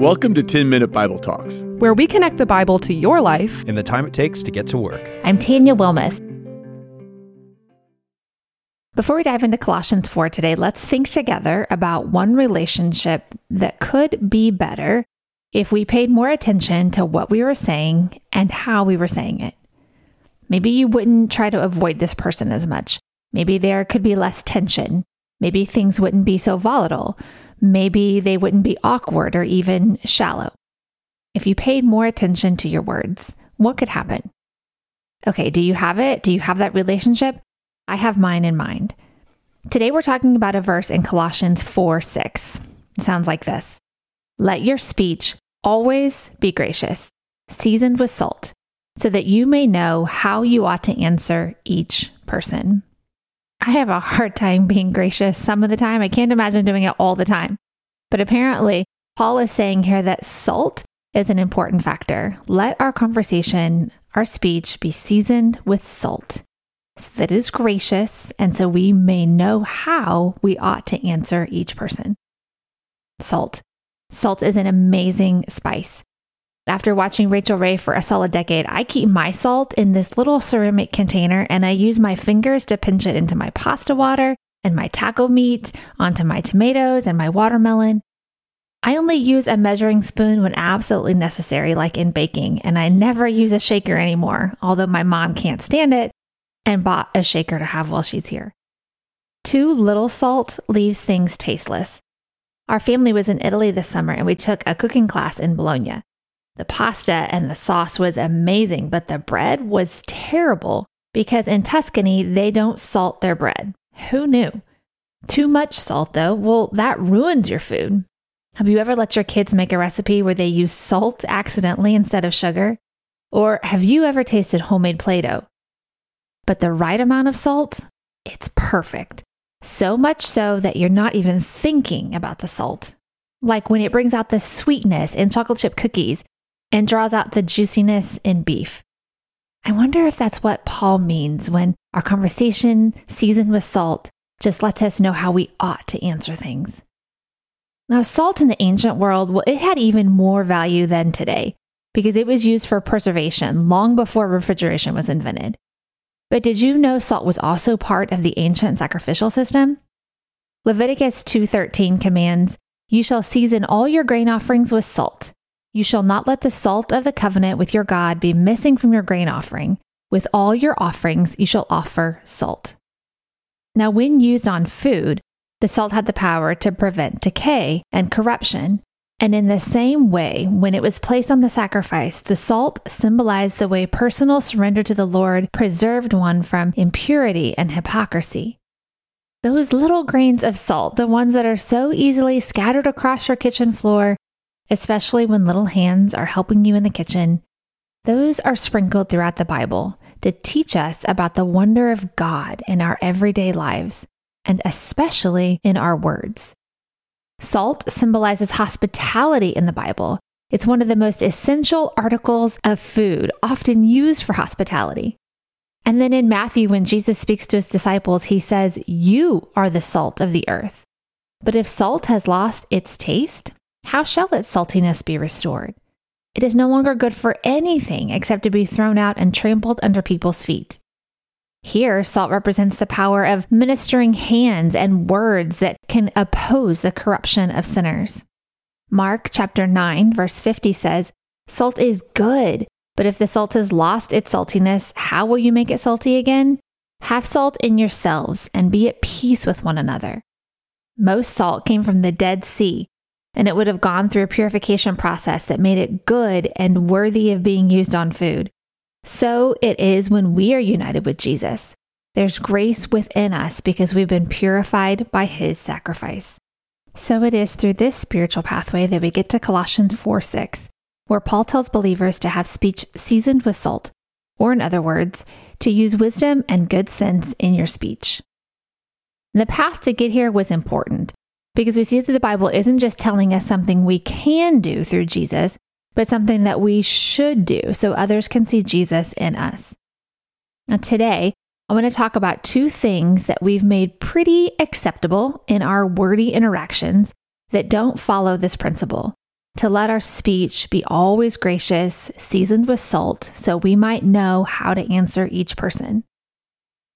Welcome to 10 Minute Bible Talks, where we connect the Bible to your life in the time it takes to get to work. I'm Tanya Wilmoth. Before we dive into Colossians 4 today, let's think together about one relationship that could be better if we paid more attention to what we were saying and how we were saying it. Maybe you wouldn't try to avoid this person as much. Maybe there could be less tension. Maybe things wouldn't be so volatile. Maybe they wouldn't be awkward or even shallow. If you paid more attention to your words, what could happen? Okay, do you have it? Do you have that relationship? I have mine in mind. Today we're talking about a verse in Colossians 4 6. It sounds like this Let your speech always be gracious, seasoned with salt, so that you may know how you ought to answer each person. I have a hard time being gracious some of the time. I can't imagine doing it all the time. But apparently, Paul is saying here that salt is an important factor. Let our conversation, our speech be seasoned with salt so that is gracious and so we may know how we ought to answer each person. Salt. Salt is an amazing spice. After watching Rachael Ray for a solid decade, I keep my salt in this little ceramic container and I use my fingers to pinch it into my pasta water and my taco meat, onto my tomatoes and my watermelon. I only use a measuring spoon when absolutely necessary, like in baking, and I never use a shaker anymore, although my mom can't stand it and bought a shaker to have while she's here. Too little salt leaves things tasteless. Our family was in Italy this summer and we took a cooking class in Bologna. The pasta and the sauce was amazing, but the bread was terrible because in Tuscany, they don't salt their bread. Who knew? Too much salt, though, well, that ruins your food. Have you ever let your kids make a recipe where they use salt accidentally instead of sugar? Or have you ever tasted homemade Play Doh? But the right amount of salt, it's perfect. So much so that you're not even thinking about the salt. Like when it brings out the sweetness in chocolate chip cookies and draws out the juiciness in beef. I wonder if that's what Paul means when our conversation, seasoned with salt, just lets us know how we ought to answer things. Now, salt in the ancient world, well, it had even more value than today because it was used for preservation long before refrigeration was invented. But did you know salt was also part of the ancient sacrificial system? Leviticus 2:13 commands, "You shall season all your grain offerings with salt, you shall not let the salt of the covenant with your God be missing from your grain offering. With all your offerings, you shall offer salt. Now, when used on food, the salt had the power to prevent decay and corruption. And in the same way, when it was placed on the sacrifice, the salt symbolized the way personal surrender to the Lord preserved one from impurity and hypocrisy. Those little grains of salt, the ones that are so easily scattered across your kitchen floor, especially when little hands are helping you in the kitchen, those are sprinkled throughout the Bible to teach us about the wonder of God in our everyday lives, and especially in our words. Salt symbolizes hospitality in the Bible. It's one of the most essential articles of food, often used for hospitality. And then in Matthew, when Jesus speaks to his disciples, he says, You are the salt of the earth. But if salt has lost its taste, how shall its saltiness be restored? It is no longer good for anything except to be thrown out and trampled under people's feet. Here, salt represents the power of ministering hands and words that can oppose the corruption of sinners. Mark chapter 9, verse 50 says, Salt is good, but if the salt has lost its saltiness, how will you make it salty again? Have salt in yourselves and be at peace with one another. Most salt came from the Dead Sea, and it would have gone through a purification process that made it good and worthy of being used on food. So it is when we are united with Jesus. There's grace within us because we've been purified by his sacrifice. So it is through this spiritual pathway that we get to Colossians 4 6, where Paul tells believers to have speech seasoned with salt, or in other words, to use wisdom and good sense in your speech. The path to get here was important because we see that the Bible isn't just telling us something we can do through Jesus, but something that we should do so others can see Jesus in us. Now, today, I want to talk about two things that we've made pretty acceptable in our wordy interactions that don't follow this principle to let our speech be always gracious, seasoned with salt, so we might know how to answer each person.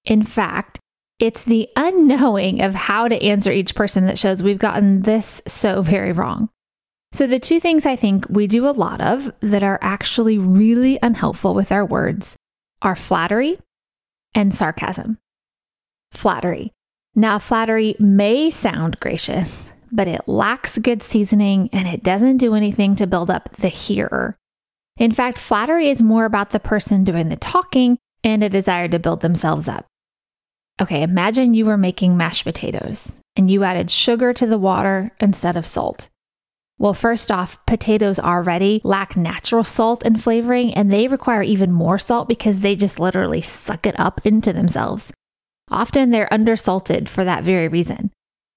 In fact, it's the unknowing of how to answer each person that shows we've gotten this so very wrong. So, the two things I think we do a lot of that are actually really unhelpful with our words are flattery and sarcasm. Flattery. Now, flattery may sound gracious, but it lacks good seasoning and it doesn't do anything to build up the hearer. In fact, flattery is more about the person doing the talking and a desire to build themselves up. Okay, imagine you were making mashed potatoes and you added sugar to the water instead of salt. Well, first off, potatoes already lack natural salt and flavoring, and they require even more salt because they just literally suck it up into themselves. Often they're undersalted for that very reason.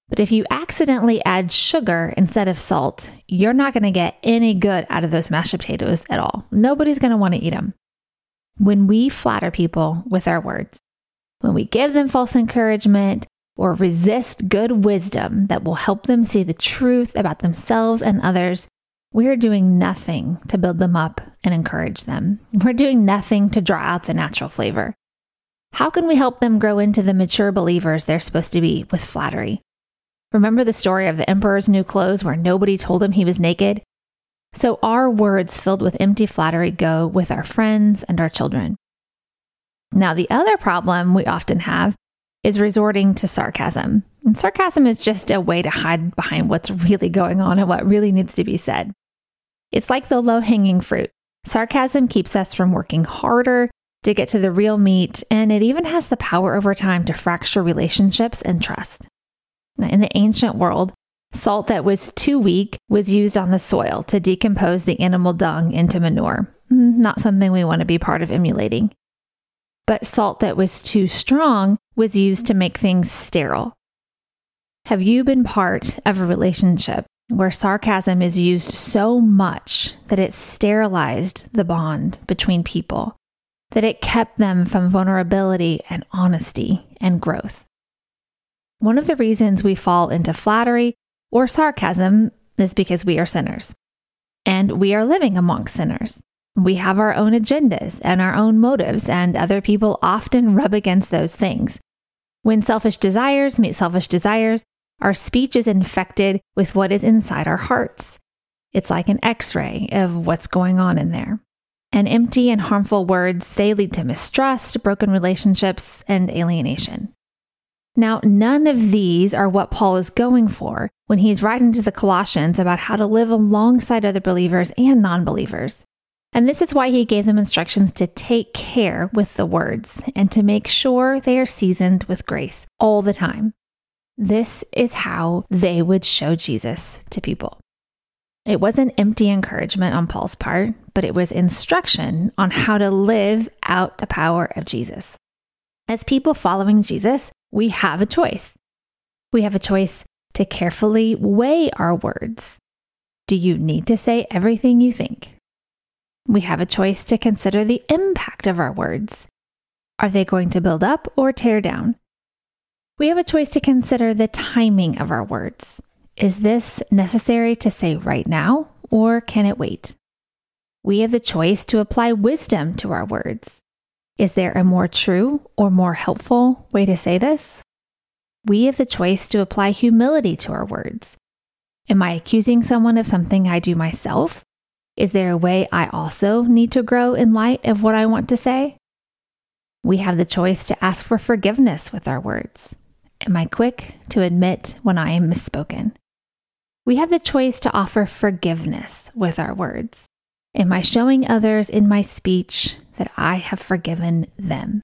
But if you accidentally add sugar instead of salt, you're not going to get any good out of those mashed potatoes at all. Nobody's going to want to eat them. When we flatter people with our words, when we give them false encouragement or resist good wisdom that will help them see the truth about themselves and others, we are doing nothing to build them up and encourage them. We're doing nothing to draw out the natural flavor. How can we help them grow into the mature believers they're supposed to be with flattery? Remember the story of the emperor's new clothes where nobody told him he was naked? So our words filled with empty flattery go with our friends and our children. Now, the other problem we often have is resorting to sarcasm. And sarcasm is just a way to hide behind what's really going on and what really needs to be said. It's like the low hanging fruit. Sarcasm keeps us from working harder to get to the real meat, and it even has the power over time to fracture relationships and trust. In the ancient world, salt that was too weak was used on the soil to decompose the animal dung into manure. Mm, not something we want to be part of emulating. But salt that was too strong was used to make things sterile. Have you been part of a relationship where sarcasm is used so much that it sterilized the bond between people, that it kept them from vulnerability and honesty and growth? One of the reasons we fall into flattery or sarcasm is because we are sinners. And we are living among sinners. We have our own agendas and our own motives, and other people often rub against those things. When selfish desires meet selfish desires, our speech is infected with what is inside our hearts. It's like an x ray of what's going on in there. And empty and harmful words, they lead to mistrust, broken relationships, and alienation. Now, none of these are what Paul is going for when he's writing to the Colossians about how to live alongside other believers and non believers. And this is why he gave them instructions to take care with the words and to make sure they are seasoned with grace all the time. This is how they would show Jesus to people. It wasn't empty encouragement on Paul's part, but it was instruction on how to live out the power of Jesus. As people following Jesus, we have a choice. We have a choice to carefully weigh our words. Do you need to say everything you think? We have a choice to consider the impact of our words. Are they going to build up or tear down? We have a choice to consider the timing of our words. Is this necessary to say right now, or can it wait? We have the choice to apply wisdom to our words. Is there a more true or more helpful way to say this? We have the choice to apply humility to our words. Am I accusing someone of something I do myself? Is there a way I also need to grow in light of what I want to say? We have the choice to ask for forgiveness with our words. Am I quick to admit when I am misspoken? We have the choice to offer forgiveness with our words. Am I showing others in my speech that I have forgiven them.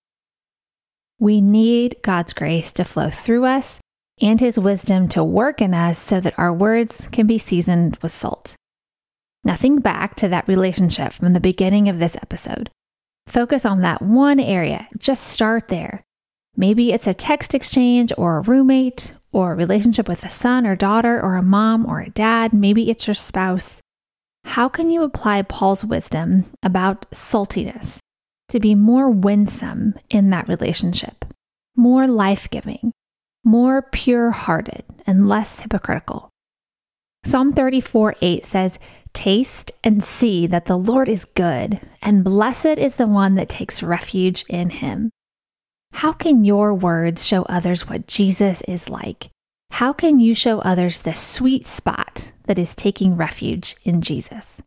We need God's grace to flow through us and His wisdom to work in us so that our words can be seasoned with salt. Now, think back to that relationship from the beginning of this episode. Focus on that one area. Just start there. Maybe it's a text exchange or a roommate or a relationship with a son or daughter or a mom or a dad. Maybe it's your spouse. How can you apply Paul's wisdom about saltiness to be more winsome in that relationship, more life giving, more pure hearted, and less hypocritical. Psalm 34 8 says, Taste and see that the Lord is good, and blessed is the one that takes refuge in him. How can your words show others what Jesus is like? How can you show others the sweet spot that is taking refuge in Jesus?